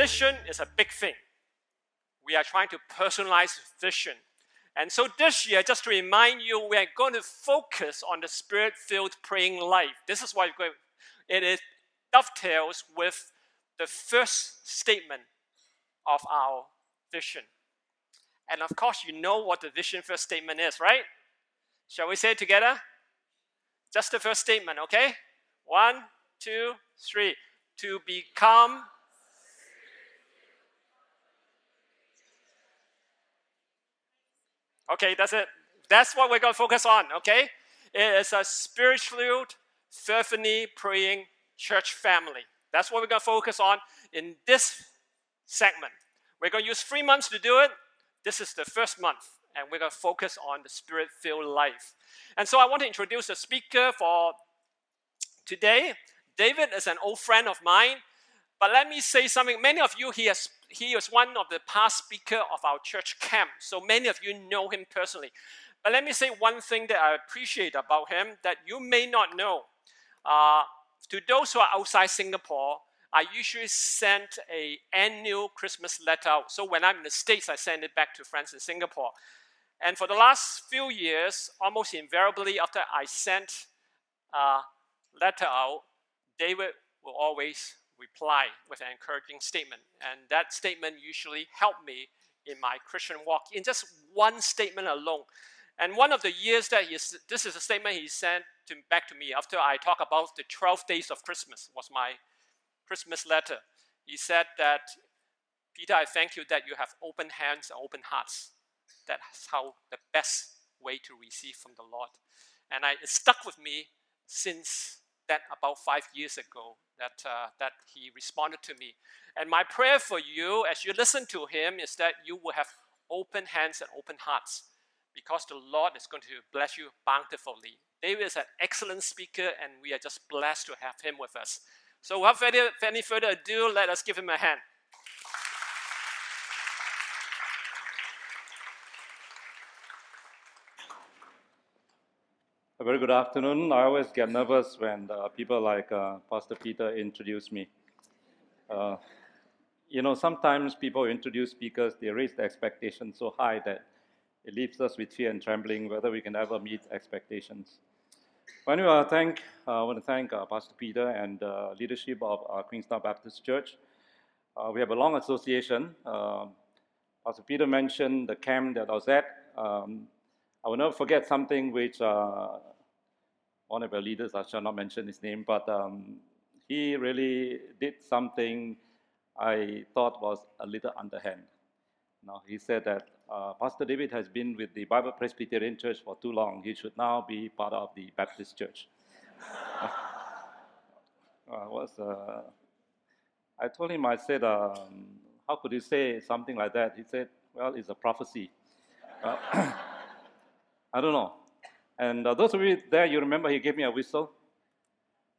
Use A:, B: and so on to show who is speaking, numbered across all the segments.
A: vision is a big thing. We are trying to personalize vision. And so this year, just to remind you, we are going to focus on the spirit filled praying life. This is why it is dovetails with the first statement of our vision. And of course, you know what the vision first statement is, right? Shall we say it together? Just the first statement, okay? One, two, three. To become Okay, that's it. That's what we're going to focus on, okay? It is a spiritual, fervently praying church family. That's what we're going to focus on in this segment. We're going to use three months to do it. This is the first month, and we're going to focus on the spirit filled life. And so I want to introduce the speaker for today. David is an old friend of mine, but let me say something. Many of you, he has he is one of the past speaker of our church camp, so many of you know him personally. But let me say one thing that I appreciate about him that you may not know. Uh, to those who are outside Singapore, I usually send a annual Christmas letter out. So when I'm in the States, I send it back to friends in Singapore. And for the last few years, almost invariably after I sent a letter out, David will always reply with an encouraging statement. And that statement usually helped me in my Christian walk in just one statement alone. And one of the years that he this is a statement he sent to, back to me after I talk about the 12 days of Christmas was my Christmas letter. He said that, Peter, I thank you that you have open hands and open hearts. That's how the best way to receive from the Lord. And I, it stuck with me since that about five years ago that, uh, that he responded to me. And my prayer for you as you listen to him is that you will have open hands and open hearts because the Lord is going to bless you bountifully. David is an excellent speaker, and we are just blessed to have him with us. So, without any further ado, let us give him a hand.
B: A very good afternoon. I always get nervous when uh, people like uh, Pastor Peter introduce me. Uh, you know, sometimes people introduce speakers, they raise the expectations so high that it leaves us with fear and trembling whether we can ever meet expectations. But anyway, I, thank, uh, I want to thank uh, Pastor Peter and the uh, leadership of uh, Queenstown Baptist Church. we have a long association. Pastor Peter mentioned the camp that I was at. Um, I will never forget something which uh, one of our leaders, I shall not mention his name, but um, he really did something I thought was a little underhand. Now, he said that uh, Pastor David has been with the Bible Presbyterian Church for too long. He should now be part of the Baptist Church. uh, was, uh, I told him, I said, um, how could you say something like that? He said, well, it's a prophecy. I don't know. And uh, those of you there, you remember he gave me a whistle.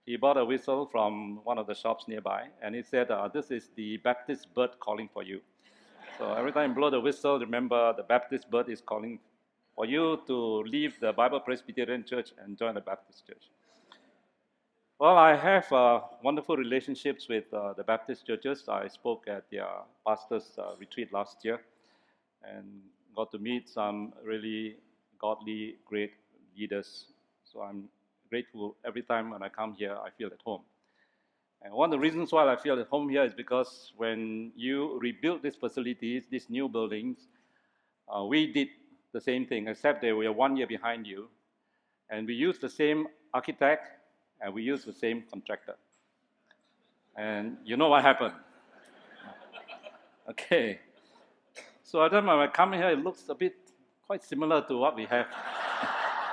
B: He bought a whistle from one of the shops nearby, and he said, uh, This is the Baptist bird calling for you. So every time you blow the whistle, remember the Baptist bird is calling for you to leave the Bible Presbyterian Church and join the Baptist Church. Well, I have uh, wonderful relationships with uh, the Baptist churches. I spoke at their pastor's uh, retreat last year and got to meet some really godly, great leaders. So I'm grateful every time when I come here, I feel at home. And one of the reasons why I feel at home here is because when you rebuild these facilities, these new buildings, uh, we did the same thing, except that we are one year behind you. And we used the same architect and we used the same contractor. And you know what happened? okay. So every time I come here, it looks a bit quite similar to what we have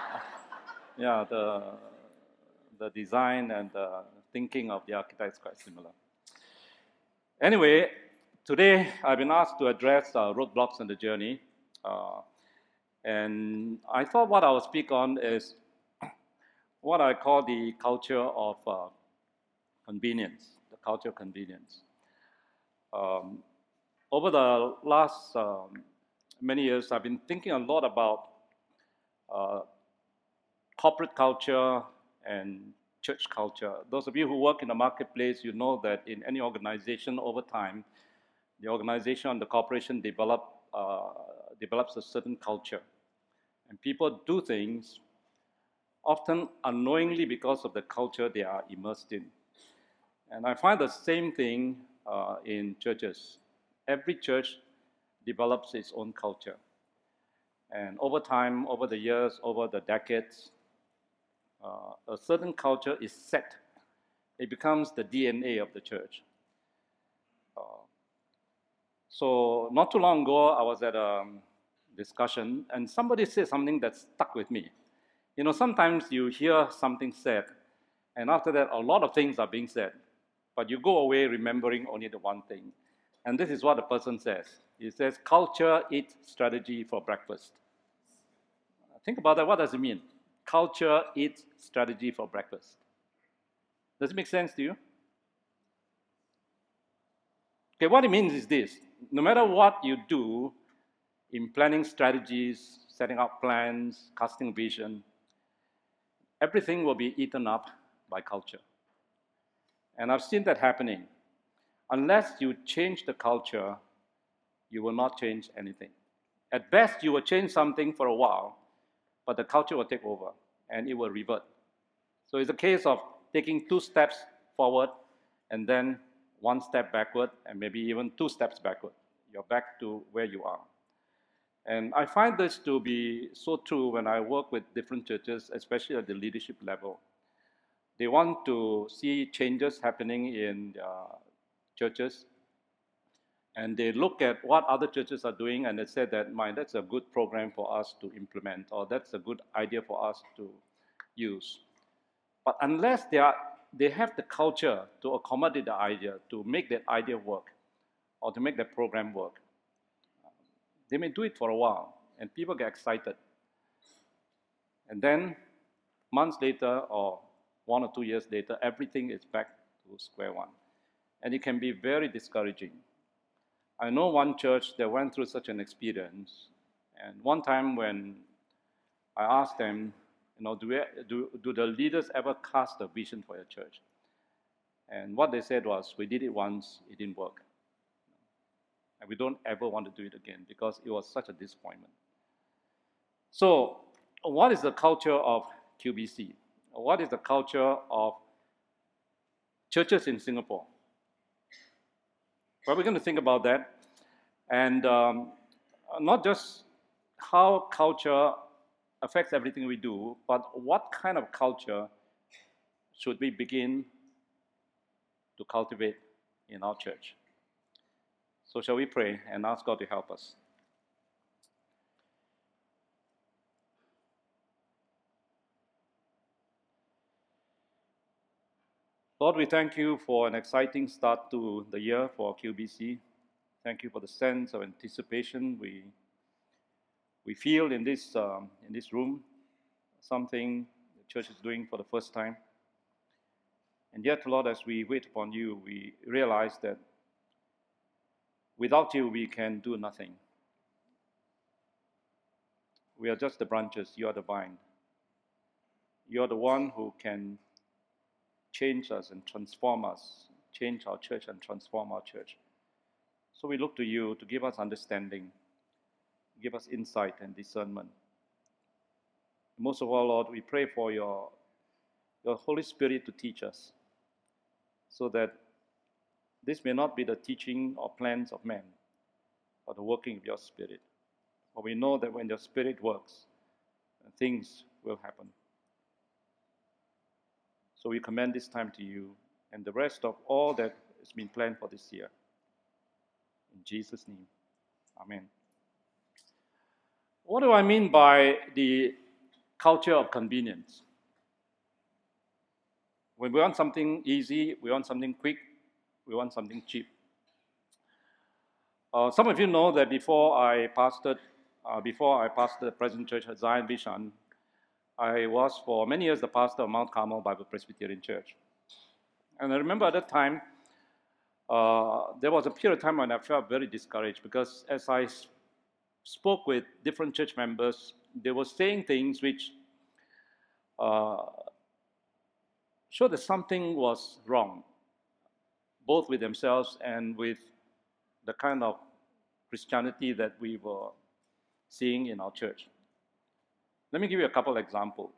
B: yeah, the, the design and the thinking of the architect is quite similar. Anyway, today I've been asked to address uh, roadblocks in the journey. Uh, and I thought what I'll speak on is what I call the culture of uh, convenience, the culture of convenience. Um, over the last um, many years, I've been thinking a lot about uh, corporate culture and church culture. Those of you who work in the marketplace, you know that in any organization over time, the organization, and the corporation develop, uh, develops a certain culture. And people do things often unknowingly because of the culture they are immersed in. And I find the same thing uh, in churches. Every church develops its own culture. And over time, over the years, over the decades, uh, a certain culture is set. It becomes the DNA of the church. Uh, so, not too long ago, I was at a discussion, and somebody said something that stuck with me. You know, sometimes you hear something said, and after that, a lot of things are being said, but you go away remembering only the one thing. And this is what the person says. He says, Culture eats strategy for breakfast. Think about that. What does it mean? Culture eats strategy for breakfast. Does it make sense to you? Okay, what it means is this no matter what you do in planning strategies, setting up plans, casting vision, everything will be eaten up by culture. And I've seen that happening. Unless you change the culture, you will not change anything. At best, you will change something for a while, but the culture will take over and it will revert. So it's a case of taking two steps forward and then one step backward and maybe even two steps backward. You're back to where you are. And I find this to be so true when I work with different churches, especially at the leadership level. They want to see changes happening in churches, and they look at what other churches are doing and they say that, "My, that's a good program for us to implement, or that's a good idea for us to use. But unless they, are, they have the culture to accommodate the idea, to make that idea work, or to make that program work, they may do it for a while, and people get excited. And then, months later, or one or two years later, everything is back to square one. And it can be very discouraging. I know one church that went through such an experience. And one time when I asked them, you know, do, we, do, do the leaders ever cast a vision for your church? And what they said was, we did it once, it didn't work. And we don't ever want to do it again because it was such a disappointment. So, what is the culture of QBC? What is the culture of churches in Singapore? Well, we're going to think about that. And um, not just how culture affects everything we do, but what kind of culture should we begin to cultivate in our church? So, shall we pray and ask God to help us? Lord, we thank you for an exciting start to the year for QBC. Thank you for the sense of anticipation we, we feel in this, um, in this room, something the church is doing for the first time. And yet, Lord, as we wait upon you, we realize that without you, we can do nothing. We are just the branches, you are the vine. You are the one who can change us and transform us, change our church and transform our church. So we look to you to give us understanding, give us insight and discernment. Most of all, Lord, we pray for your, your Holy Spirit to teach us so that this may not be the teaching or plans of men, but the working of your Spirit. For we know that when your Spirit works, things will happen. So we commend this time to you and the rest of all that has been planned for this year. In Jesus' name, Amen. What do I mean by the culture of convenience? When we want something easy, we want something quick, we want something cheap. Uh, some of you know that before I pastored, uh, before I pastored the present church at Zion Bishan, I was for many years the pastor of Mount Carmel Bible Presbyterian Church. And I remember at that time, uh, there was a period of time when I felt very discouraged because as I spoke with different church members, they were saying things which uh, showed that something was wrong, both with themselves and with the kind of Christianity that we were seeing in our church. Let me give you a couple examples.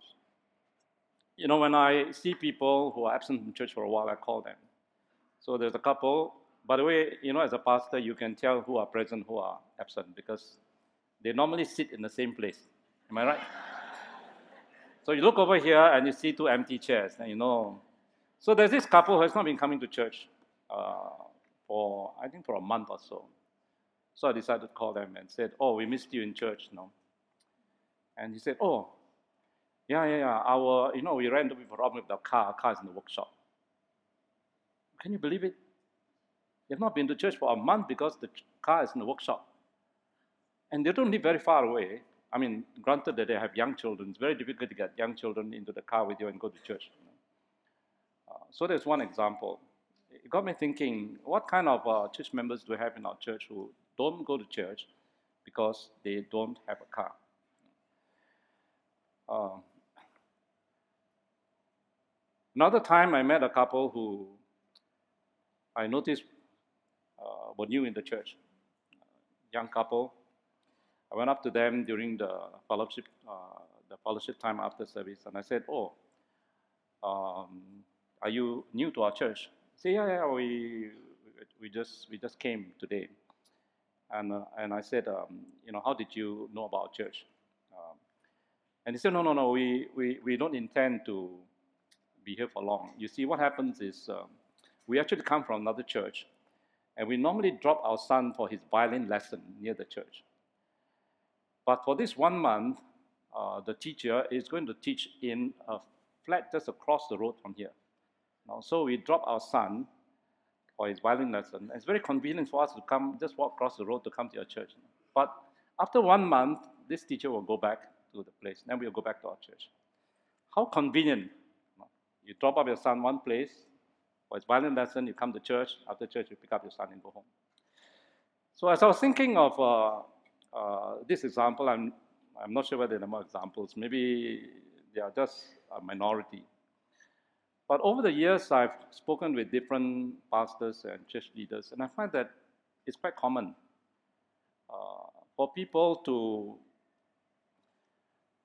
B: You know, when I see people who are absent from church for a while, I call them. So there's a couple. By the way, you know, as a pastor, you can tell who are present, who are absent, because they normally sit in the same place. Am I right? so you look over here and you see two empty chairs, and you know. So there's this couple who has not been coming to church uh, for, I think, for a month or so. So I decided to call them and said, "Oh, we missed you in church, no?" And he said, "Oh, yeah, yeah, yeah. Our, you know, we ran into a problem with the car. Our car is in the workshop. Can you believe it? They've not been to church for a month because the car is in the workshop. And they don't live very far away. I mean, granted that they have young children, it's very difficult to get young children into the car with you and go to church. Uh, so there's one example. It got me thinking, what kind of uh, church members do we have in our church who don't go to church because they don't have a car? Uh, another time I met a couple who I noticed uh, were new in the church. young couple. I went up to them during the fellowship, uh, the fellowship time after service, and I said, "Oh, um, are you new to our church?" Say, "Yeah, yeah, we we just we just came today." And uh, and I said, um, "You know, how did you know about church?" And he said, "No, no, no. We we we don't intend to be here for long. You see, what happens is." Um, we actually come from another church, and we normally drop our son for his violin lesson near the church. But for this one month, uh, the teacher is going to teach in a flat just across the road from here. Now, so we drop our son for his violin lesson. It's very convenient for us to come, just walk across the road to come to your church. But after one month, this teacher will go back to the place. Then we'll go back to our church. How convenient. You drop off your son one place, for his violin lesson, you come to church. After church, you pick up your son and go home. So as I was thinking of uh, uh, this example, I'm, I'm not sure whether there are more examples. Maybe they are just a minority. But over the years, I've spoken with different pastors and church leaders, and I find that it's quite common uh, for people to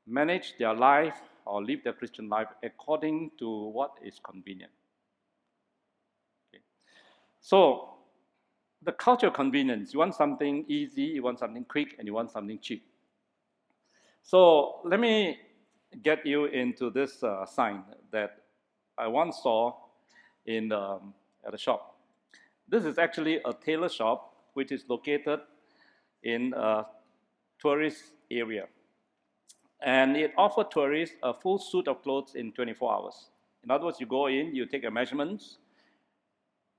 B: manage their life or live their Christian life according to what is convenient. So, the culture of convenience you want something easy, you want something quick, and you want something cheap. So, let me get you into this uh, sign that I once saw in um, at a shop. This is actually a tailor shop which is located in a tourist area. And it offered tourists a full suit of clothes in 24 hours. In other words, you go in, you take your measurements,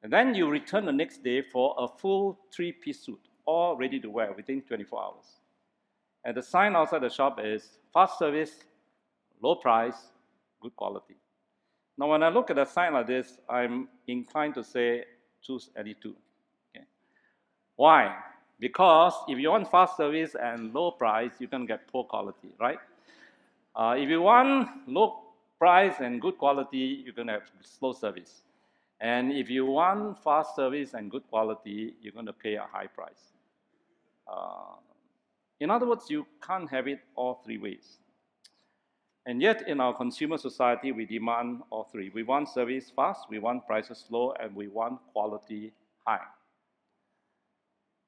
B: and then you return the next day for a full three piece suit, all ready to wear within 24 hours. And the sign outside the shop is fast service, low price, good quality. Now, when I look at a sign like this, I'm inclined to say choose any two. Okay. Why? Because if you want fast service and low price, you can get poor quality, right? Uh, if you want low price and good quality, you're going to have slow service. And if you want fast service and good quality, you're going to pay a high price. Uh, in other words, you can't have it all three ways. And yet, in our consumer society, we demand all three. We want service fast, we want prices low, and we want quality high.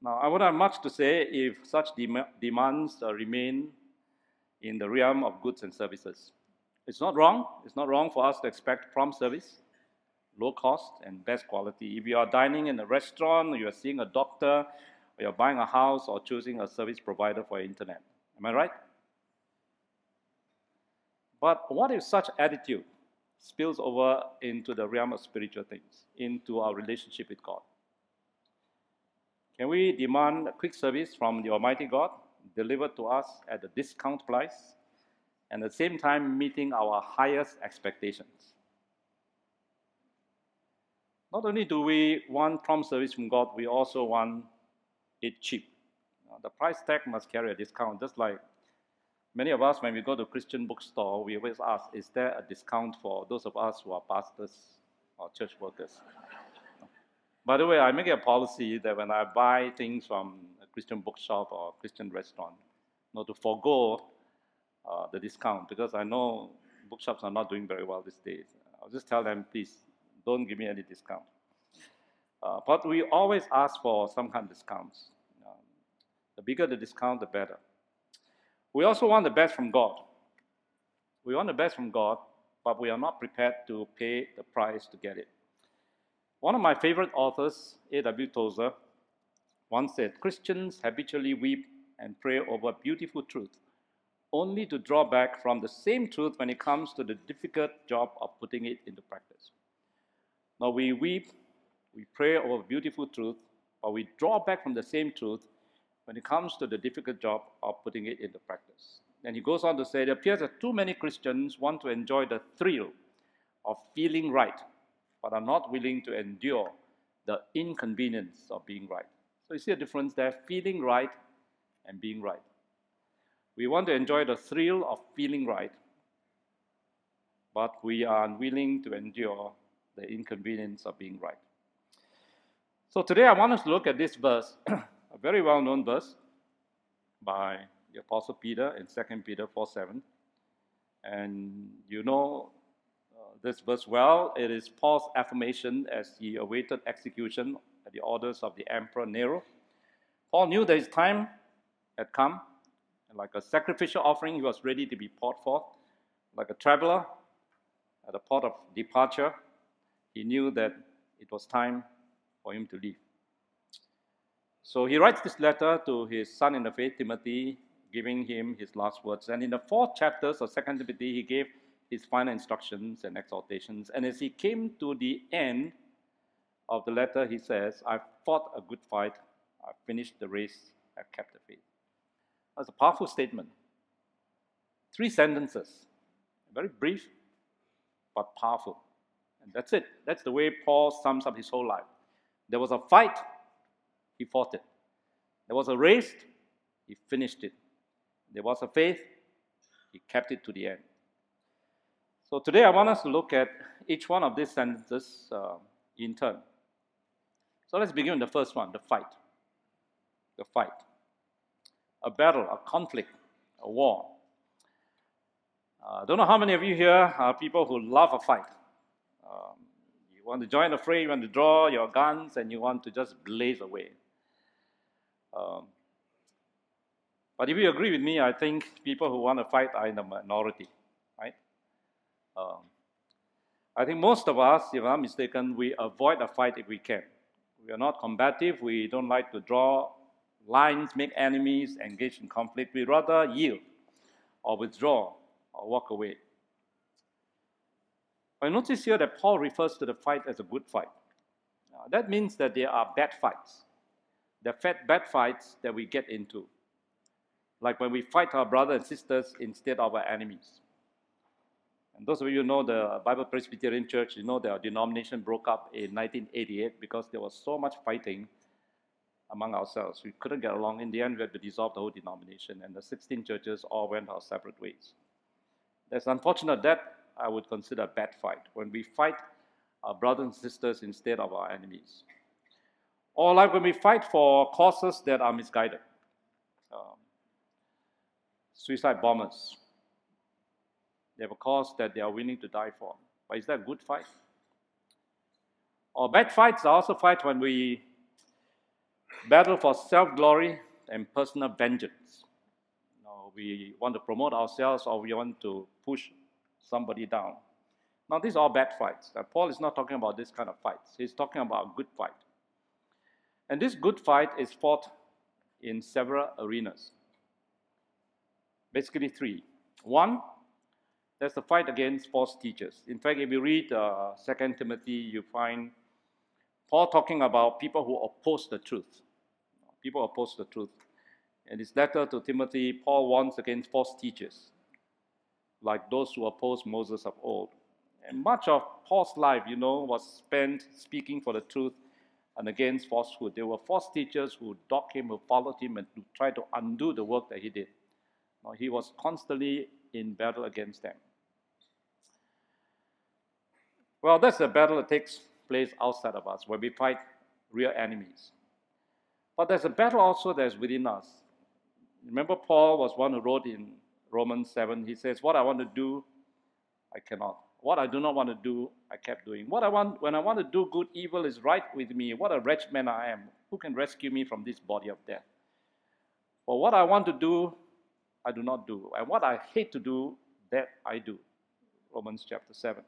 B: Now, I would have much to say if such dem- demands uh, remain in the realm of goods and services. It's not wrong. It's not wrong for us to expect prompt service low cost and best quality. If you are dining in a restaurant, you are seeing a doctor, or you're buying a house or choosing a service provider for internet. Am I right? But what if such attitude spills over into the realm of spiritual things, into our relationship with God? Can we demand quick service from the Almighty God delivered to us at a discount price and at the same time meeting our highest expectations? Not only do we want prompt service from God, we also want it cheap. the price tag must carry a discount, just like many of us, when we go to Christian bookstore, we always ask, is there a discount for those of us who are pastors or church workers? By the way, I make a policy that when I buy things from Christian bookshop or Christian restaurant, not to forego uh, the discount because I know bookshops are not doing very well these days. I'll just tell them, please, don't give me any discount. Uh, but we always ask for some kind of discounts. Um, the bigger the discount, the better. We also want the best from God. We want the best from God, but we are not prepared to pay the price to get it. One of my favorite authors, A.W. Tozer, once said Christians habitually weep and pray over beautiful truth, only to draw back from the same truth when it comes to the difficult job of putting it into practice. Now we weep, we pray over beautiful truth, but we draw back from the same truth when it comes to the difficult job of putting it into practice. And he goes on to say, it appears that too many Christians want to enjoy the thrill of feeling right, but are not willing to endure the inconvenience of being right. So you see a difference there, feeling right and being right. We want to enjoy the thrill of feeling right, but we are unwilling to endure the inconvenience of being right. So today I want us to look at this verse, a very well known verse by the Apostle Peter in 2 Peter 4 7. And you know uh, this verse well. It is Paul's affirmation as he awaited execution at the orders of the Emperor Nero. Paul knew that his time had come, and like a sacrificial offering, he was ready to be poured forth. Like a traveler at the port of departure, he knew that it was time for him to leave. So he writes this letter to his son in the faith, Timothy, giving him his last words. And in the fourth chapters of Second Timothy, he gave his final instructions and exhortations. And as he came to the end of the letter, he says, I've fought a good fight, I've finished the race, I've kept the faith. That's a powerful statement. Three sentences, very brief, but powerful. And that's it. That's the way Paul sums up his whole life. There was a fight, he fought it. There was a race, he finished it. There was a faith, he kept it to the end. So today I want us to look at each one of these sentences uh, in turn. So let's begin with the first one the fight. The fight. A battle, a conflict, a war. I uh, don't know how many of you here are people who love a fight. Um, you want to join the fray, you want to draw your guns, and you want to just blaze away. Um, but if you agree with me, I think people who want to fight are in the minority, right? Um, I think most of us, if I'm mistaken, we avoid a fight if we can. We are not combative. We don't like to draw lines, make enemies, engage in conflict. We rather yield or withdraw or walk away. I notice here that Paul refers to the fight as a good fight. Now, that means that there are bad fights. Are bad fights that we get into like when we fight our brothers and sisters instead of our enemies. And those of you who know the Bible Presbyterian Church, you know their denomination broke up in 1988 because there was so much fighting among ourselves. We couldn't get along. In the end, we had to dissolve the whole denomination, and the 16 churches all went our separate ways. That's unfortunate. That I would consider a bad fight when we fight our brothers and sisters instead of our enemies. Or like when we fight for causes that are misguided um, suicide bombers. They have a cause that they are willing to die for. But is that a good fight? Or bad fights are also fights when we battle for self glory and personal vengeance. You know, we want to promote ourselves or we want to push somebody down. Now, these are all bad fights. Uh, Paul is not talking about this kind of fights. He's talking about a good fight. And this good fight is fought in several arenas basically three. One, there's the fight against false teachers. In fact, if you read uh, 2 Timothy, you find Paul talking about people who oppose the truth. People oppose the truth. In his letter to Timothy, Paul warns against false teachers, like those who oppose Moses of old. And much of Paul's life, you know, was spent speaking for the truth and against falsehood. There were false teachers who dogged him, who followed him, and who tried to undo the work that he did. He was constantly in battle against them. Well, that's the battle that takes place outside of us, where we fight real enemies. But there's a battle also that's within us. Remember, Paul was one who wrote in Romans 7, he says, What I want to do, I cannot. What I do not want to do, I kept doing. What I want, when I want to do good, evil is right with me. What a wretched man I am. Who can rescue me from this body of death? For what I want to do, I do not do. And what I hate to do, that I do. Romans chapter 7.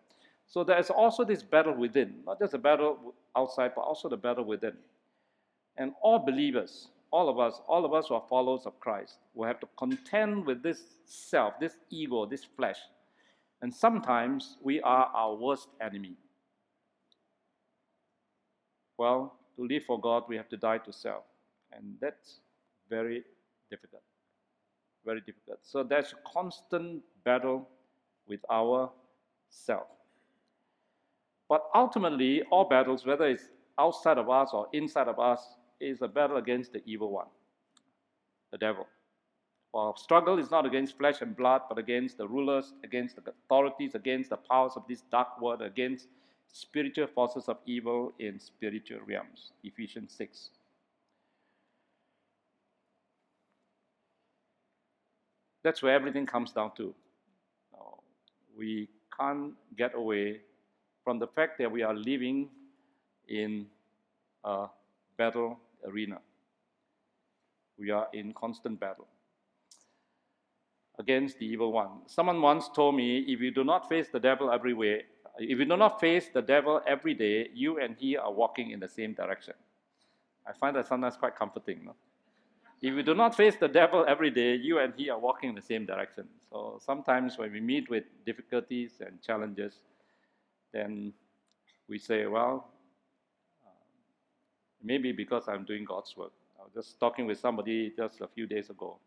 B: So there is also this battle within, not just a battle outside, but also the battle within. And all believers, all of us, all of us who are followers of Christ, will have to contend with this self, this ego, this flesh. And sometimes we are our worst enemy. Well, to live for God, we have to die to self. And that's very difficult. Very difficult. So there's a constant battle with our self. But ultimately, all battles, whether it's outside of us or inside of us, is a battle against the evil one, the devil. Our struggle is not against flesh and blood, but against the rulers, against the authorities, against the powers of this dark world, against spiritual forces of evil in spiritual realms. Ephesians 6. That's where everything comes down to. We can't get away from the fact that we are living in a battle arena. We are in constant battle against the evil one. Someone once told me if you do not face the devil every way, if you do not face the devil every day, you and he are walking in the same direction. I find that sometimes quite comforting. No? If you do not face the devil every day, you and he are walking in the same direction. So sometimes when we meet with difficulties and challenges, then we say, well, uh, maybe because I'm doing God's work. I was just talking with somebody just a few days ago,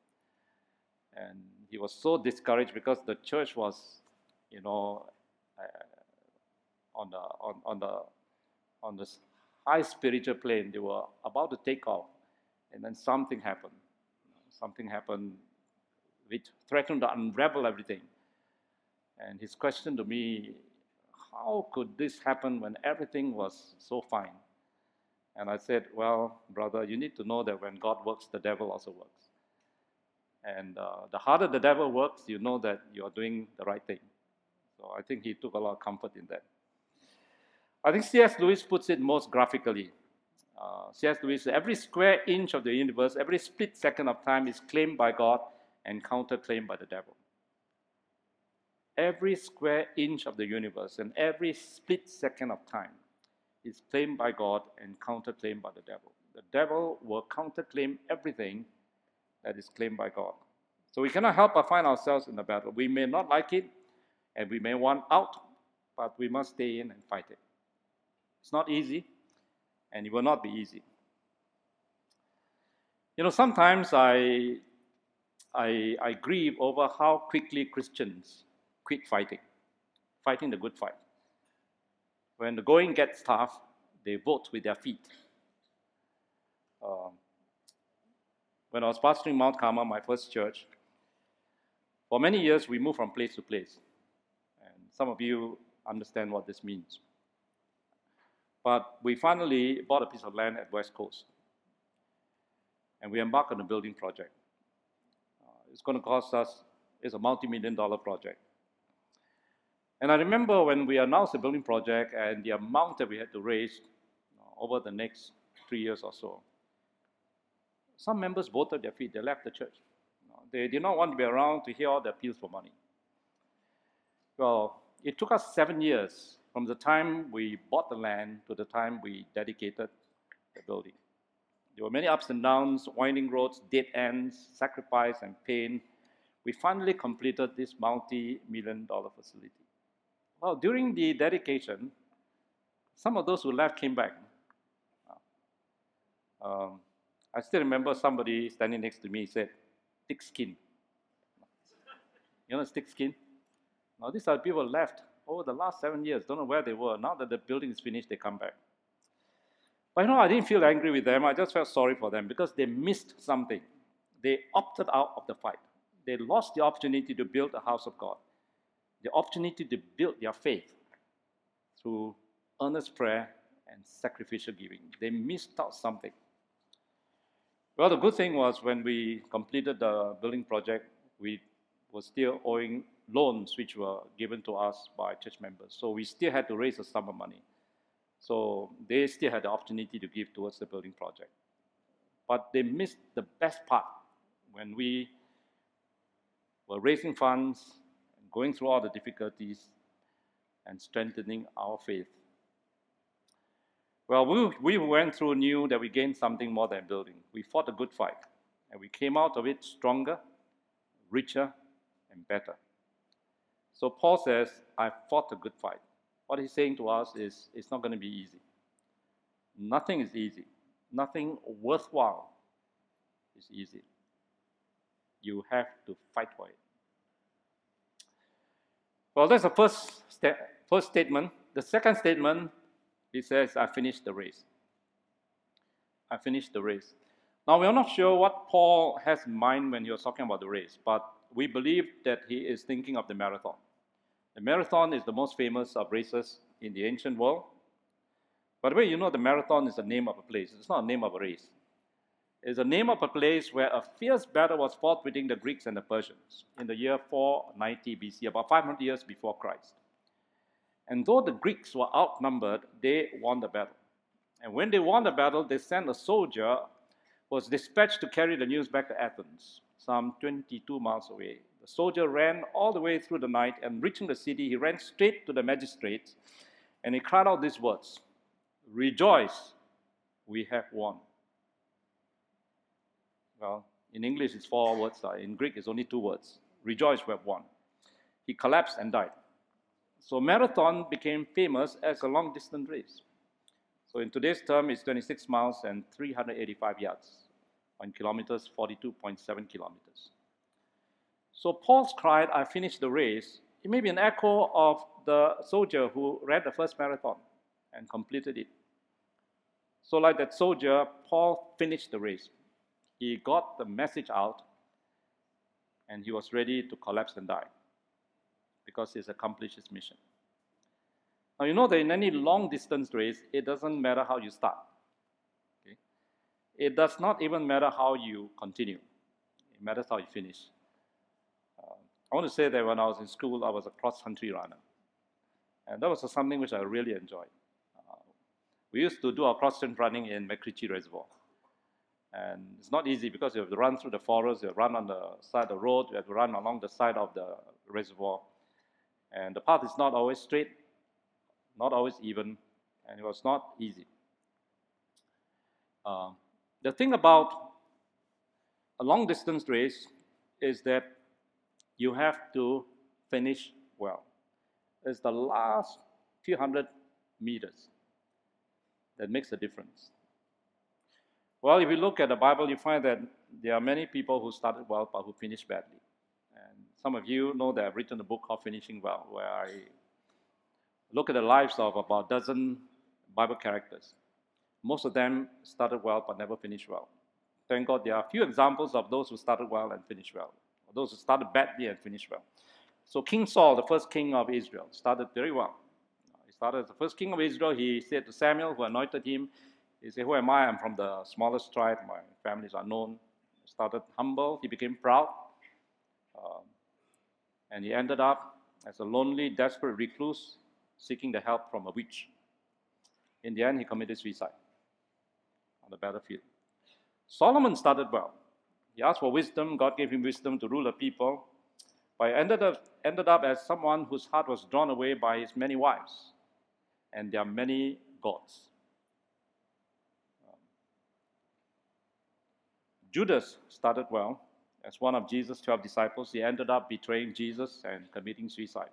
B: and he was so discouraged because the church was, you know, uh, on the on, on the on this high spiritual plane. They were about to take off, and then something happened. Something happened which threatened to unravel everything. And his question to me, how could this happen when everything was so fine? And I said, well, brother, you need to know that when God works, the devil also works. And uh, the harder the devil works, you know that you're doing the right thing. So I think he took a lot of comfort in that. I think C.S. Lewis puts it most graphically. Uh, C.S. Lewis every square inch of the universe, every split second of time is claimed by God and counterclaimed by the devil. Every square inch of the universe and every split second of time is claimed by God and counterclaimed by the devil. The devil will counterclaim everything that is claimed by God. So we cannot help but find ourselves in the battle. We may not like it and we may want out, but we must stay in and fight it. It's not easy, and it will not be easy. You know, sometimes I, I, I grieve over how quickly Christians quit fighting, fighting the good fight. When the going gets tough, they vote with their feet. Um, when I was pastoring Mount Carmel, my first church, for many years we moved from place to place. And some of you understand what this means. But we finally bought a piece of land at West Coast. And we embarked on a building project. Uh, it's going to cost us, it's a multi million dollar project. And I remember when we announced the building project and the amount that we had to raise over the next three years or so, some members voted their feet, they left the church. They did not want to be around to hear all the appeals for money. Well, it took us seven years from the time we bought the land to the time we dedicated the building. There were many ups and downs, winding roads, dead ends, sacrifice, and pain. We finally completed this multi million dollar facility. Well, during the dedication, some of those who left came back. Um, I still remember somebody standing next to me said, thick skin. You know, thick skin? Now, these are people left over the last seven years, don't know where they were. Now that the building is finished, they come back. But you know, I didn't feel angry with them. I just felt sorry for them because they missed something. They opted out of the fight. They lost the opportunity to build a house of God, the opportunity to build their faith through earnest prayer and sacrificial giving. They missed out something. Well, the good thing was when we completed the building project, we were still owing loans which were given to us by church members. So we still had to raise a sum of money. So they still had the opportunity to give towards the building project. But they missed the best part when we were raising funds, going through all the difficulties, and strengthening our faith. Well, we, we went through knew that we gained something more than building. We fought a good fight, and we came out of it stronger, richer, and better. So Paul says, I fought a good fight. What he's saying to us is, it's not going to be easy. Nothing is easy. Nothing worthwhile is easy. You have to fight for it. Well, that's the first, first statement. The second statement, he says, I finished the race. I finished the race. Now, we're not sure what Paul has in mind when he was talking about the race, but we believe that he is thinking of the marathon. The marathon is the most famous of races in the ancient world. By the way, you know the marathon is the name of a place. It's not the name of a race. It's the name of a place where a fierce battle was fought between the Greeks and the Persians in the year 490 BC, about 500 years before Christ. And though the Greeks were outnumbered, they won the battle. And when they won the battle, they sent a soldier was dispatched to carry the news back to Athens, some 22 miles away. The soldier ran all the way through the night, and reaching the city, he ran straight to the magistrates, and he cried out these words Rejoice, we have won. Well, in English, it's four words. In Greek, it's only two words. Rejoice, we have won. He collapsed and died. So marathon became famous as a long distance race. So in today's term, it's 26 miles and 385 yards. On kilometers, 42.7 kilometers. So Paul's cried, I finished the race. It may be an echo of the soldier who ran the first marathon and completed it. So, like that soldier, Paul finished the race. He got the message out and he was ready to collapse and die because he's accomplished his mission. Now, you know that in any long distance race, it doesn't matter how you start. Okay? It does not even matter how you continue, it matters how you finish. Uh, I want to say that when I was in school, I was a cross country runner. And that was something which I really enjoyed. Uh, we used to do our cross country running in MacRitchie Reservoir. And it's not easy because you have to run through the forest, you have to run on the side of the road, you have to run along the side of the reservoir. And the path is not always straight, not always even, and it was not easy. Uh, the thing about a long distance race is that you have to finish well. It's the last few hundred meters that makes a difference. Well, if you look at the Bible, you find that there are many people who started well but who finished badly. And some of you know that I've written a book called Finishing Well, where I look at the lives of about a dozen Bible characters. Most of them started well but never finished well. Thank God there are a few examples of those who started well and finished well, or those who started badly and finished well. So King Saul, the first king of Israel, started very well. He started as the first king of Israel. He said to Samuel, who anointed him, he said, Who am I? I'm from the smallest tribe. My family is unknown. Started humble. He became proud. Um, and he ended up as a lonely, desperate recluse seeking the help from a witch. In the end, he committed suicide on the battlefield. Solomon started well. He asked for wisdom. God gave him wisdom to rule the people. But he ended up, ended up as someone whose heart was drawn away by his many wives and their many gods. Judas started well. As one of Jesus' 12 disciples, he ended up betraying Jesus and committing suicide.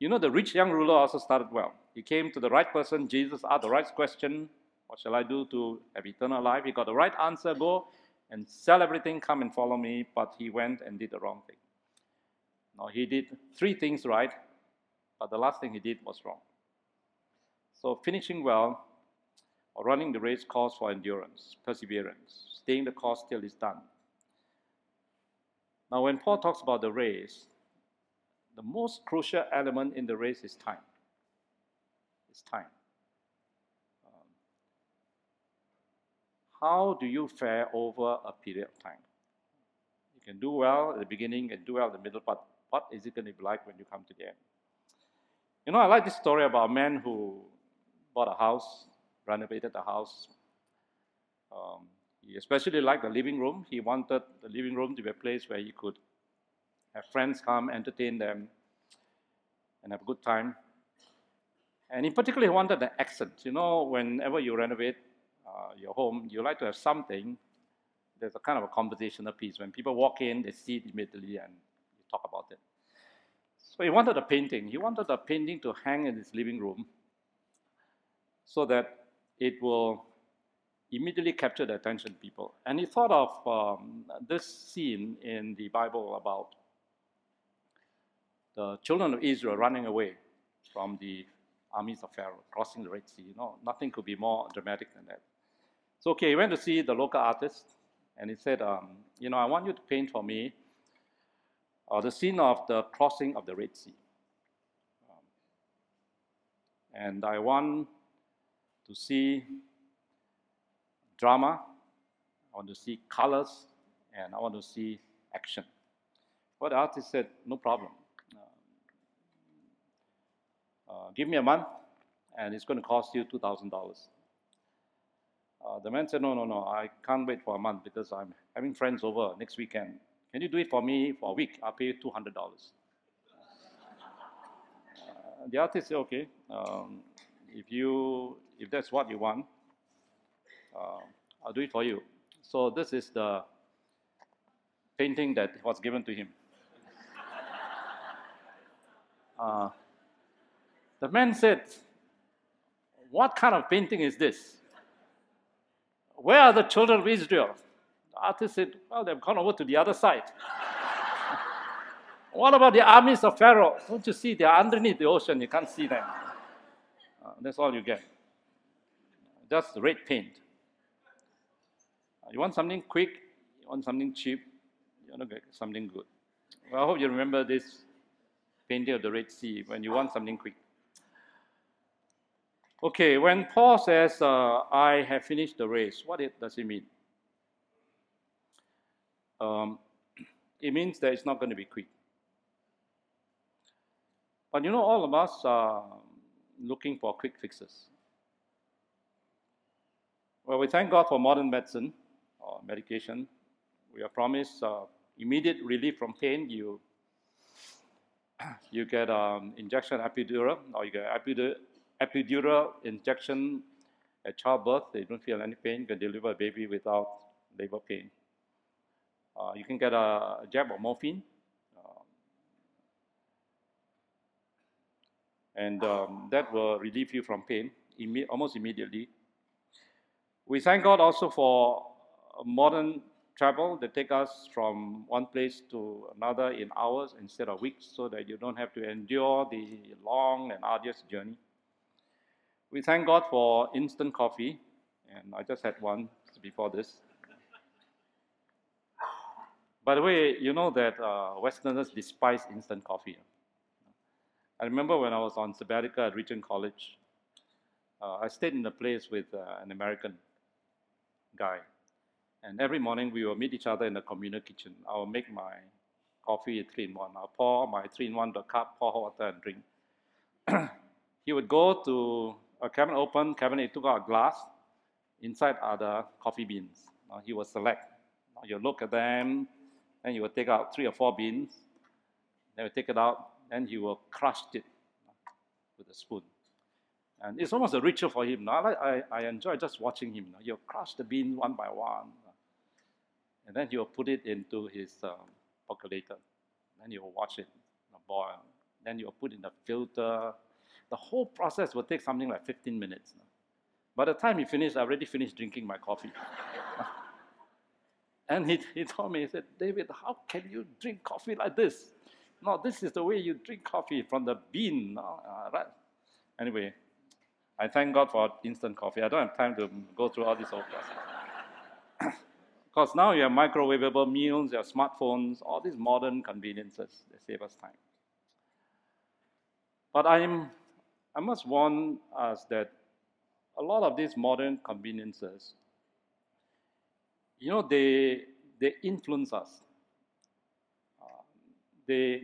B: You know, the rich young ruler also started well. He came to the right person. Jesus asked the right question What shall I do to have eternal life? He got the right answer go and sell everything, come and follow me. But he went and did the wrong thing. Now, he did three things right, but the last thing he did was wrong. So, finishing well or running the race calls for endurance, perseverance, staying the course till it's done. Now, when Paul talks about the race, the most crucial element in the race is time. It's time. Um, how do you fare over a period of time? You can do well at the beginning and do well in the middle, but what is it going to be like when you come to the end? You know, I like this story about a man who bought a house, renovated the house, um, he especially liked the living room. He wanted the living room to be a place where he could have friends come, entertain them, and have a good time. And in particular, he wanted the accent. You know, whenever you renovate uh, your home, you like to have something. There's a kind of a conversational piece. When people walk in, they see it immediately and you talk about it. So he wanted a painting. He wanted a painting to hang in his living room so that it will immediately captured the attention of people. And he thought of um, this scene in the Bible about the children of Israel running away from the armies of Pharaoh, crossing the Red Sea. You know, nothing could be more dramatic than that. So, okay, he went to see the local artist, and he said, um, you know, I want you to paint for me uh, the scene of the crossing of the Red Sea. Um, and I want to see drama, I want to see colors, and I want to see action. Well, the artist said, no problem. Uh, give me a month, and it's going to cost you $2,000. Uh, the man said, no, no, no, I can't wait for a month because I'm having friends over next weekend. Can you do it for me for a week? I'll pay you $200. Uh, the artist said, okay, um, if, you, if that's what you want, uh, I'll do it for you. So this is the painting that was given to him. Uh, the man said, What kind of painting is this? Where are the children of Israel? The artist said, Well, they've gone over to the other side. what about the armies of Pharaoh? Don't you see? They're underneath the ocean. You can't see them. Uh, that's all you get. Just red paint. You want something quick? You want something cheap? You want to get something good. Well, I hope you remember this painting of the Red Sea when you want something quick. Okay, when Paul says, uh, I have finished the race, what it, does it mean? Um, it means that it's not going to be quick. But you know, all of us are looking for quick fixes. Well, we thank God for modern medicine medication. We are promised uh, immediate relief from pain. You, you get um, injection epidural, or you get epidural epidural injection at childbirth. They don't feel any pain. You can deliver a baby without labor pain. Uh, you can get a, jab of morphine. Um, and um, that will relieve you from pain imme almost immediately. We thank God also for modern travel that take us from one place to another in hours instead of weeks so that you don't have to endure the long and arduous journey. We thank God for instant coffee, and I just had one before this. By the way, you know that uh, Westerners despise instant coffee. I remember when I was on sabbatical at Regent College, uh, I stayed in a place with uh, an American guy. And every morning we will meet each other in the communal kitchen. I will make my coffee three in one. I'll pour my three in one the cup, pour hot water, and drink. he would go to a cabinet open, cabinet, he took out a glass. Inside are the coffee beans. Uh, he will select. Uh, you look at them, then you will take out three or four beans. Then you take it out, then he will crush it with a spoon. And it's almost a ritual for him. I, I, I enjoy just watching him. He'll crush the beans one by one. And then he will put it into his um, percolator. Then he will watch it boil. Then you'll put in the filter the whole process will take something like 15 minutes. By the time he finished, I already finished drinking my coffee. and he, he told me, he said, David, how can you drink coffee like this? No, this is the way you drink coffee from the bean. No? Uh, right. Anyway, I thank God for instant coffee. I don't have time to go through all this whole process. Because now you have microwavable meals, you have smartphones, all these modern conveniences, that save us time. But I'm I must warn us that a lot of these modern conveniences you know, they, they influence us. Uh, they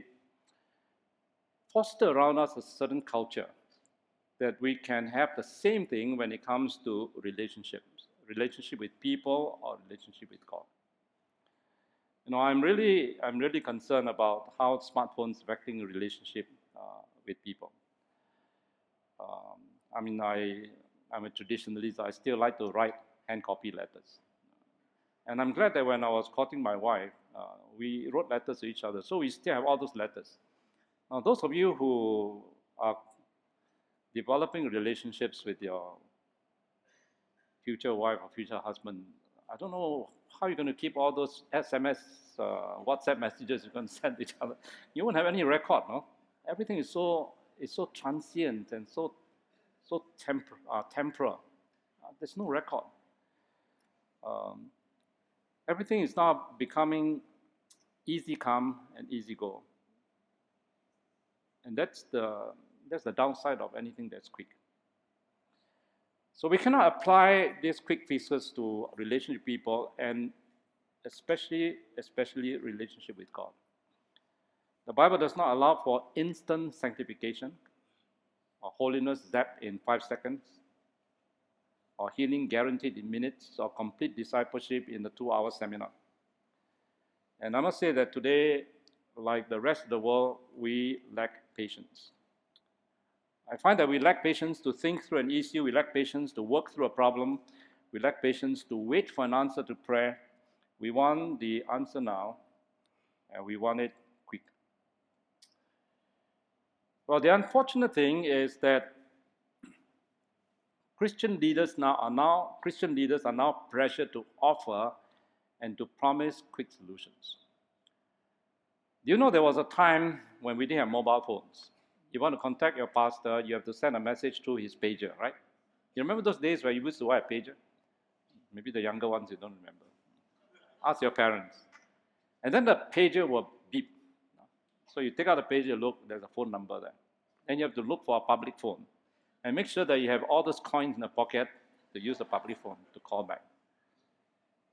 B: foster around us a certain culture that we can have the same thing when it comes to relationships, relationship with people or relationship with God. You know, I'm really, I'm really concerned about how smartphones affecting relationship uh, with people. Um, I mean, I, I'm a traditionalist. I still like to write hand copy letters. And I'm glad that when I was courting my wife, uh, we wrote letters to each other. So we still have all those letters. Now, those of you who are developing relationships with your future wife or future husband, I don't know how you're going to keep all those SMS, uh, WhatsApp messages you're going to send each other. You won't have any record, no? Everything is so is so transient and so so temper, uh, temporal. Uh, there's no record. Um, everything is now becoming easy come and easy go. And that's the, that's the downside of anything that's quick. So we cannot apply these quick fixes to relationship people and especially, especially relationship with God. The Bible does not allow for instant sanctification or holiness zapped in five seconds or healing guaranteed in minutes or complete discipleship in the two hour seminar. And I must say that today, like the rest of the world, we lack patience. I find that we lack patience to think through an issue, we lack patience to work through a problem, we lack patience to wait for an answer to prayer. We want the answer now, and we want it quick. Well, the unfortunate thing is that Christian leaders now are now Christian leaders are now pressured to offer and to promise quick solutions. Do you know there was a time when we didn't have mobile phones? You want to contact your pastor, you have to send a message through his pager, right? You remember those days where you used to have a pager? Maybe the younger ones you don't remember. Ask your parents. And then the pager will beep. So you take out the pager, look, there's a phone number there. Then you have to look for a public phone. And make sure that you have all those coins in the pocket to use the public phone to call back.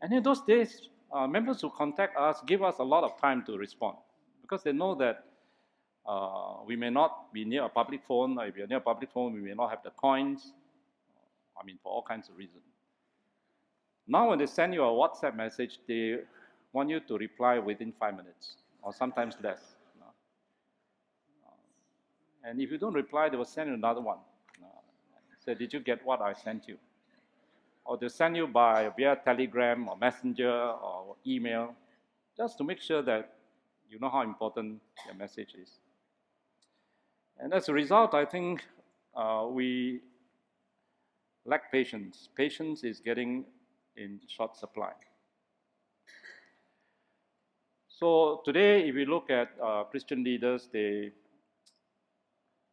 B: And in those days, uh, members who contact us give us a lot of time to respond because they know that uh, we may not be near a public phone, if you're near a public phone, we may not have the coins. I mean, for all kinds of reasons. Now, when they send you a WhatsApp message, they want you to reply within five minutes, or sometimes less. And if you don't reply, they will send you another one. Say, did you get what I sent you? Or they send you by via telegram or messenger or email, just to make sure that you know how important your message is. And as a result, I think uh, we lack patience. Patience is getting in short supply. So today, if we look at uh, Christian leaders, they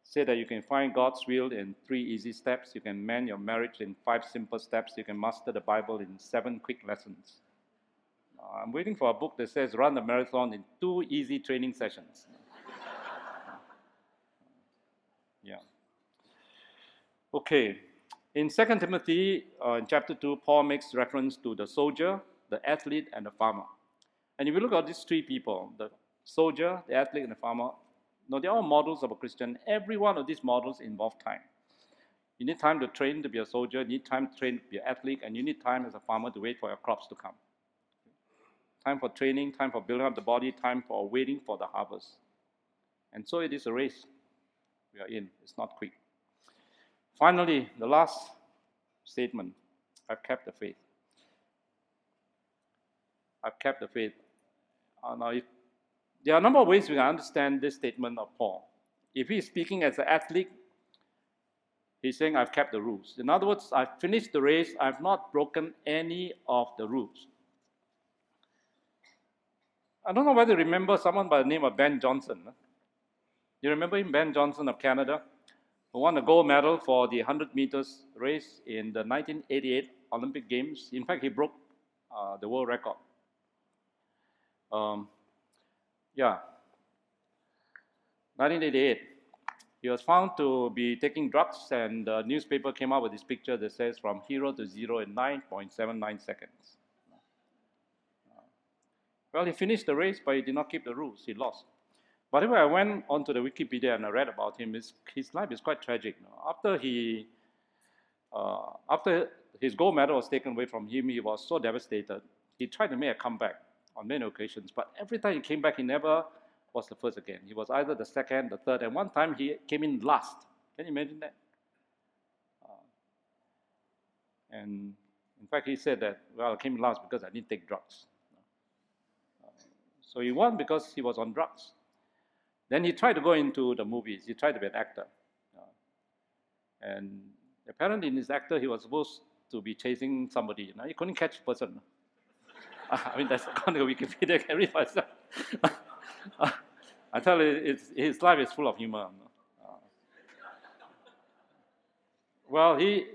B: say that you can find God's will in three easy steps. You can mend your marriage in five simple steps. You can master the Bible in seven quick lessons. Uh, I'm waiting for a book that says run the marathon in two easy training sessions. yeah. Okay. In 2 Timothy, uh, in chapter 2, Paul makes reference to the soldier, the athlete, and the farmer. And if you look at these three people, the soldier, the athlete, and the farmer, no, they're all models of a Christian. Every one of these models involve time. You need time to train to be a soldier, you need time to train to be an athlete, and you need time as a farmer to wait for your crops to come time for training, time for building up the body, time for waiting for the harvest. And so it is a race we are in. It's not quick. Finally, the last statement I've kept the faith. I've kept the faith. Uh, now, if, there are a number of ways we can understand this statement of Paul. If he's speaking as an athlete, he's saying, I've kept the rules. In other words, I've finished the race, I've not broken any of the rules. I don't know whether you remember someone by the name of Ben Johnson. You remember him, Ben Johnson of Canada, who won a gold medal for the 100 meters race in the 1988 Olympic Games. In fact, he broke uh, the world record. Um, yeah, 1988. He was found to be taking drugs, and the newspaper came out with this picture that says from hero to zero in 9.79 seconds. Well, he finished the race, but he did not keep the rules. He lost. But anyway, I went onto the Wikipedia and I read about him. His, his life is quite tragic. After he, uh, after his gold medal was taken away from him, he was so devastated. He tried to make a comeback on many occasions, but every time he came back, he never was the first again. He was either the second, the third, and one time he came in last. Can you imagine that? Uh, and in fact, he said that, well, I came last because I didn't take drugs. Uh, so he won because he was on drugs. Then he tried to go into the movies. He tried to be an actor. And apparently in his actor, he was supposed to be chasing somebody. You know? He couldn't catch a person. I mean, that's kind of Wikipedia, can read myself. I tell you, his life is full of humor. Well, he,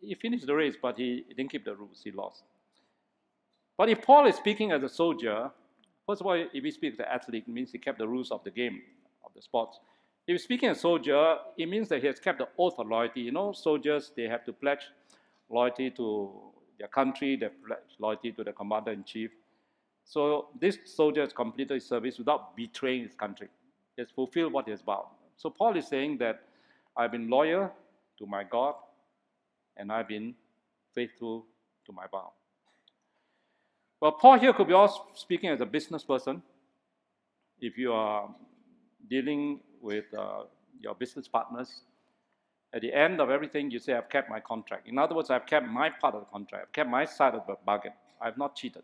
B: he finished the race, but he didn't keep the rules. He lost. But if Paul is speaking as a soldier, first of all, if he speaks as an athlete, it means he kept the rules of the game, of the sports. If he's speaking a soldier, it means that he has kept the oath of loyalty. You know, soldiers, they have to pledge loyalty to their country, they pledge loyalty to the commander in chief. So this soldier has completed his service without betraying his country. He has fulfilled what he has vowed. So Paul is saying that I've been loyal to my God and I've been faithful to my vow. Well, Paul here could be also speaking as a business person. If you are dealing with uh, your business partners, at the end of everything, you say, I've kept my contract. In other words, I've kept my part of the contract. I've kept my side of the bargain. I've not cheated.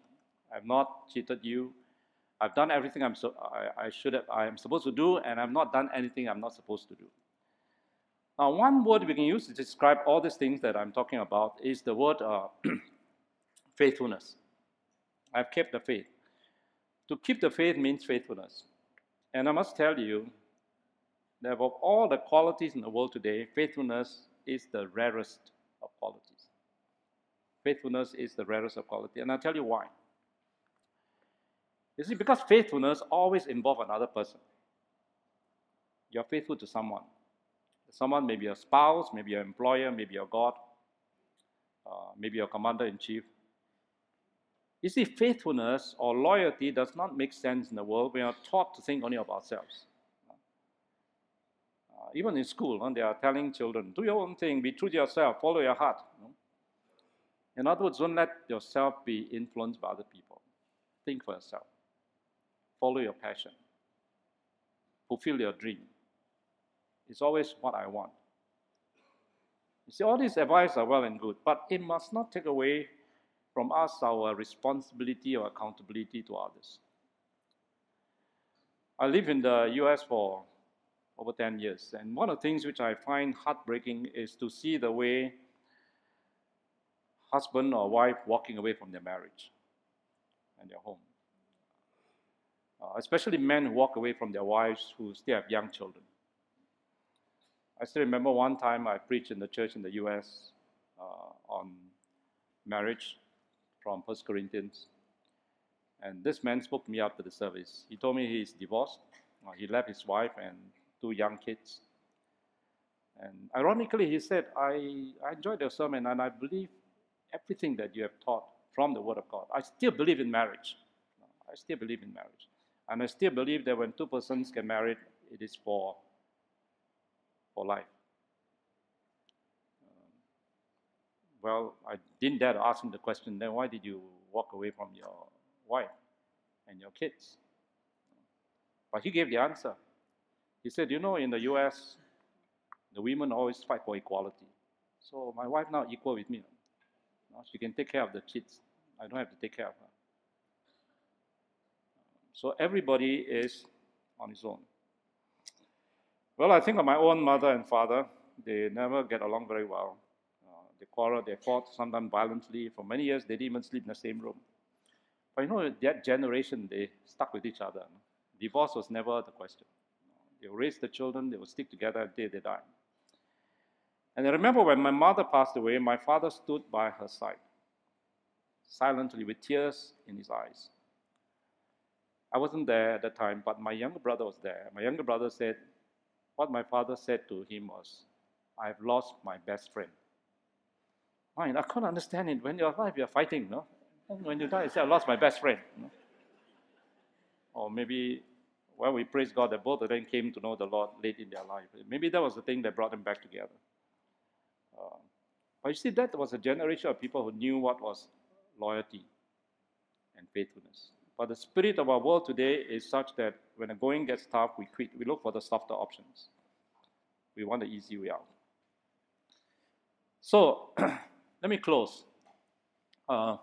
B: I've not cheated you. I've done everything I'm so, I, I should have, I am supposed to do, and I've not done anything I'm not supposed to do. Now, one word we can use to describe all these things that I'm talking about is the word uh, faithfulness. I've kept the faith. To keep the faith means faithfulness. And I must tell you that of all the qualities in the world today, faithfulness is the rarest of qualities. Faithfulness is the rarest of quality. And I'll tell you why. You see, because faithfulness always involves another person. You're faithful to someone. Someone may be a spouse, maybe your employer, maybe your God, uh, maybe your commander in chief. You see, faithfulness or loyalty does not make sense in the world. We are taught to think only of ourselves. Uh, even in school, when they are telling children, do your own thing, be true to yourself, follow your heart. In other words, don't let yourself be influenced by other people. Think for yourself follow your passion, fulfill your dream. It's always what I want. You see, all these advice are well and good, but it must not take away from us our responsibility or accountability to others. I live in the US for over 10 years, and one of the things which I find heartbreaking is to see the way husband or wife walking away from their marriage and their home uh, especially men who walk away from their wives who still have young children. I still remember one time I preached in the church in the US uh, on marriage from First Corinthians. And this man spoke to me after the service. He told me he's divorced. Uh, he left his wife and two young kids. And ironically, he said, I, I enjoyed the sermon and I believe everything that you have taught from the Word of God. I still believe in marriage. I still believe in marriage. And I still believe that when two persons get married, it is for, for life. Um, well, I didn't dare to ask him the question, then why did you walk away from your wife and your kids? But he gave the answer. He said, You know, in the US, the women always fight for equality. So my wife now equal with me. She can take care of the kids. I don't have to take care of her. So everybody is on his own. Well, I think of my own mother and father. They never get along very well. They quarrel, they fought, sometimes violently. For many years, they didn't even sleep in the same room. But you know, that generation, they stuck with each other. Divorce was never the question. They will raise the children, they would stick together until they die. And I remember when my mother passed away, my father stood by her side, silently with tears in his eyes. I wasn't there at the time, but my younger brother was there. My younger brother said, what my father said to him was, I've lost my best friend. I, couldn't understand it. When you're alive, you're fighting, no? And When you die, you say, I lost my best friend. Or maybe, well, we praise God that both of them came to know the Lord late in their life. Maybe that was the thing that brought them back together. Uh, but you see, that was a generation of people who knew what was loyalty and faithfulness. But the spirit of our world today is such that when the going gets tough, we quit. We look for the softer options. We want the easy way out. So, let me close. Uh,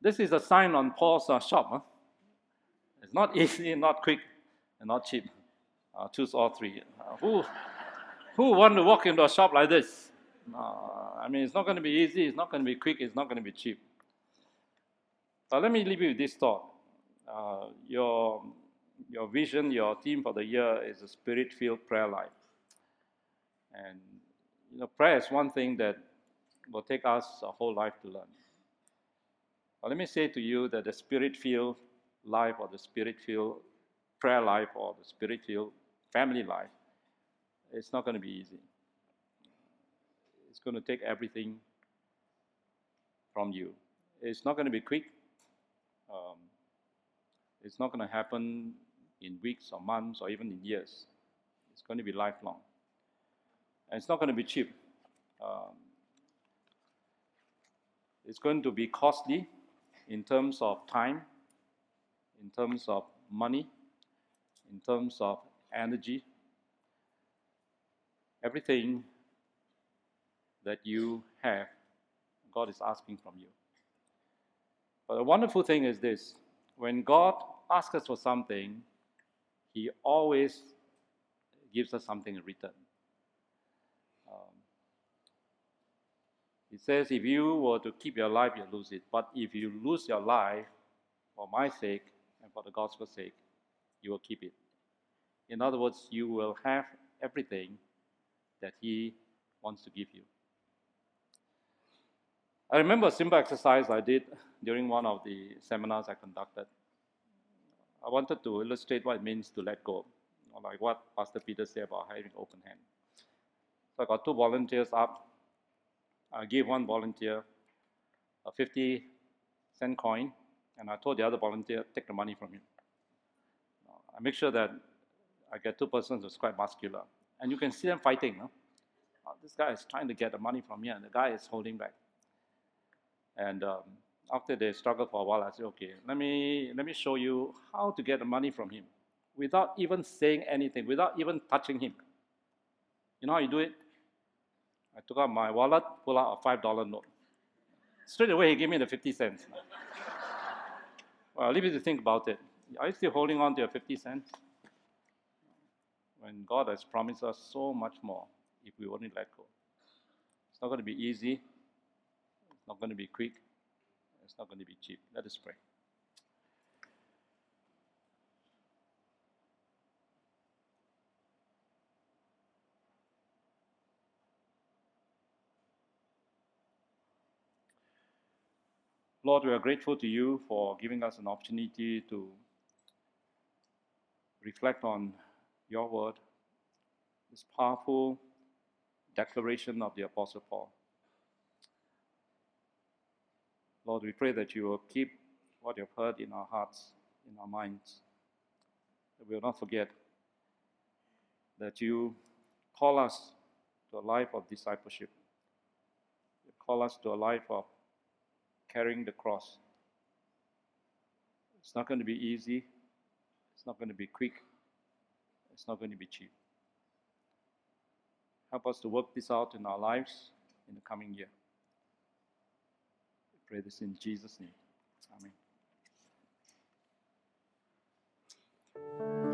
B: this is a sign on Paul's uh, shop. Huh? It's not easy, not quick, and not cheap. Uh, choose all three. Uh, who, who want to walk into a shop like this? Uh, I mean, it's not going to be easy, it's not going to be quick, it's not going to be cheap. But let me leave you with this thought. Uh, your, your vision, your theme for the year is a spirit filled prayer life. And you know, prayer is one thing that will take us a whole life to learn. But let me say to you that the spirit filled life or the spirit filled prayer life or the spirit filled family life, it's not going to be easy. It's going to take everything from you. It's not going to be quick. Um, it's not going to happen in weeks or months or even in years. It's going to be lifelong. And it's not going to be cheap. Um, it's going to be costly in terms of time, in terms of money, in terms of energy. Everything that you have, God is asking from you. But the wonderful thing is this when God asks us for something, He always gives us something in return. He says, if you were to keep your life, you lose it. But if you lose your life for my sake and for the gospel's sake, you will keep it. In other words, you will have everything that He wants to give you. I remember a simple exercise I did during one of the seminars I conducted. I wanted to illustrate what it means to let go, like what Pastor Peter said about having open hand. So I got two volunteers up. I gave one volunteer a 50 cent coin, and I told the other volunteer, take the money from him. I make sure that I get two persons who's quite muscular. And you can see them fighting. No? Oh, this guy is trying to get the money from me, and the guy is holding back. And um, after they struggled for a while, I said, okay, let me, let me show you how to get the money from him without even saying anything, without even touching him. You know how you do it? I took out my wallet, pull out a $5 note. Straight away, he gave me the 50 cents. well, I'll leave you to think about it. Are you still holding on to your 50 cents? When God has promised us so much more if we only let go. It's not going to be easy, it's not going to be quick. It's not going to be cheap. Let us pray. Lord, we are grateful to you for giving us an opportunity to reflect on your word, this powerful declaration of the Apostle Paul. Lord, we pray that you will keep what you've heard in our hearts, in our minds, that we will not forget that you call us to a life of discipleship. You call us to a life of carrying the cross. It's not going to be easy. It's not going to be quick. It's not going to be cheap. Help us to work this out in our lives in the coming year We pray this in Jesus' name. Amen.